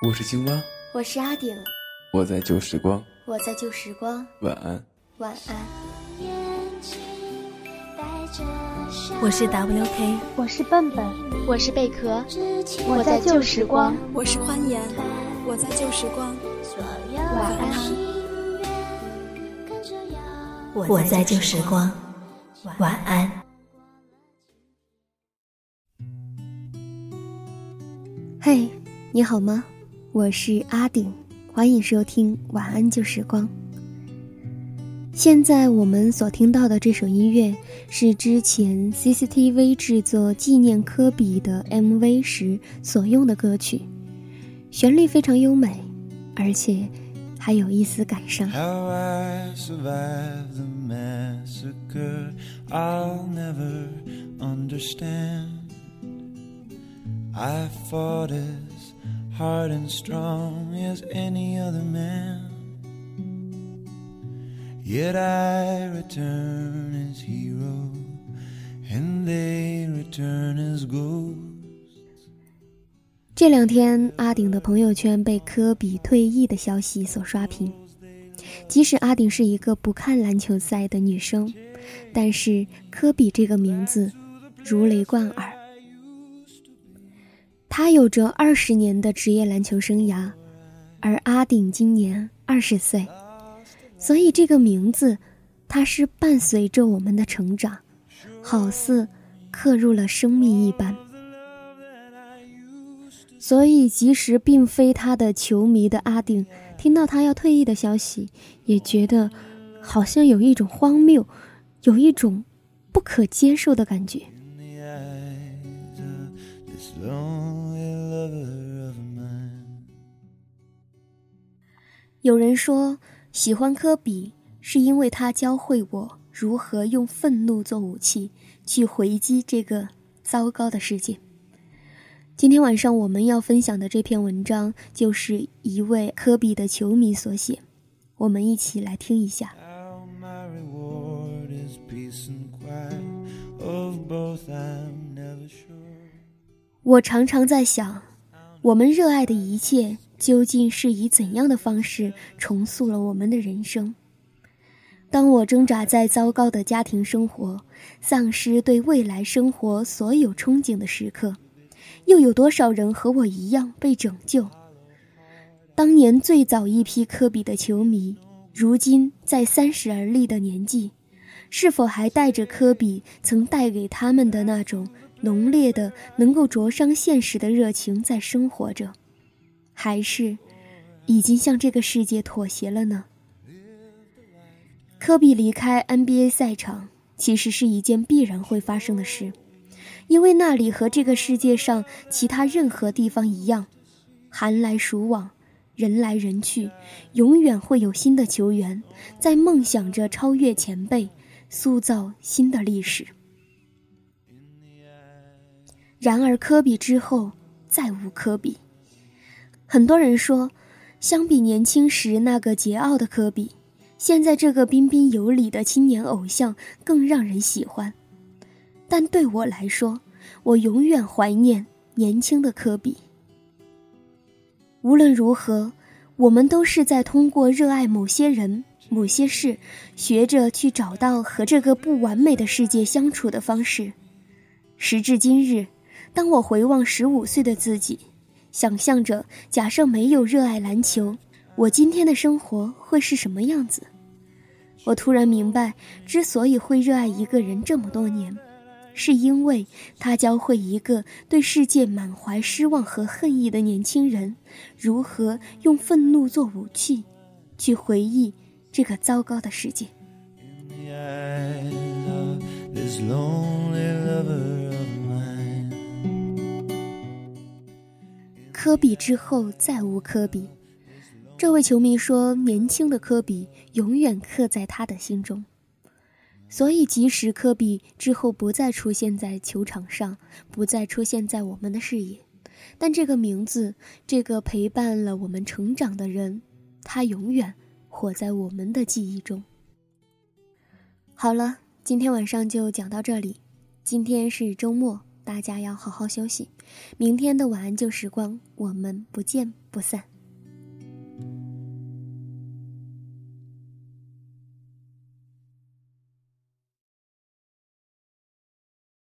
我是青蛙，我是阿顶，我在旧时光，我在旧时光，晚安，晚安。我是 WK，我是笨笨，我是贝壳，我在旧时光，我是欢颜，我在旧时光，晚安。我在旧时光，晚安。嘿，你好吗？我是阿顶，欢迎收听《晚安旧时光》。现在我们所听到的这首音乐是之前 CCTV 制作纪念科比的 MV 时所用的歌曲，旋律非常优美，而且还有一丝感伤。I fought as hard and strong as any other man. Yet I return as hero, and they return as ghosts. 这两天，阿顶的朋友圈被科比退役的消息所刷屏。即使阿顶是一个不看篮球赛的女生，但是科比这个名字如雷贯耳。他有着二十年的职业篮球生涯，而阿顶今年二十岁，所以这个名字，它是伴随着我们的成长，好似刻入了生命一般。所以，即使并非他的球迷的阿顶，听到他要退役的消息，也觉得好像有一种荒谬，有一种不可接受的感觉。有人说，喜欢科比是因为他教会我如何用愤怒做武器，去回击这个糟糕的世界。今天晚上我们要分享的这篇文章，就是一位科比的球迷所写，我们一起来听一下。我常常在想，我们热爱的一切。究竟是以怎样的方式重塑了我们的人生？当我挣扎在糟糕的家庭生活，丧失对未来生活所有憧憬的时刻，又有多少人和我一样被拯救？当年最早一批科比的球迷，如今在三十而立的年纪，是否还带着科比曾带给他们的那种浓烈的、能够灼伤现实的热情在生活着？还是已经向这个世界妥协了呢？科比离开 NBA 赛场，其实是一件必然会发生的事，因为那里和这个世界上其他任何地方一样，寒来暑往，人来人去，永远会有新的球员在梦想着超越前辈，塑造新的历史。然而，科比之后再无科比。很多人说，相比年轻时那个桀骜的科比，现在这个彬彬有礼的青年偶像更让人喜欢。但对我来说，我永远怀念年轻的科比。无论如何，我们都是在通过热爱某些人、某些事，学着去找到和这个不完美的世界相处的方式。时至今日，当我回望十五岁的自己。想象着，假设没有热爱篮球，我今天的生活会是什么样子？我突然明白，之所以会热爱一个人这么多年，是因为他教会一个对世界满怀失望和恨意的年轻人，如何用愤怒做武器，去回忆这个糟糕的世界。科比之后再无科比，这位球迷说：“年轻的科比永远刻在他的心中。”所以，即使科比之后不再出现在球场上，不再出现在我们的视野，但这个名字，这个陪伴了我们成长的人，他永远活在我们的记忆中。好了，今天晚上就讲到这里。今天是周末。大家要好好休息。明天的晚安旧时光，我们不见不散。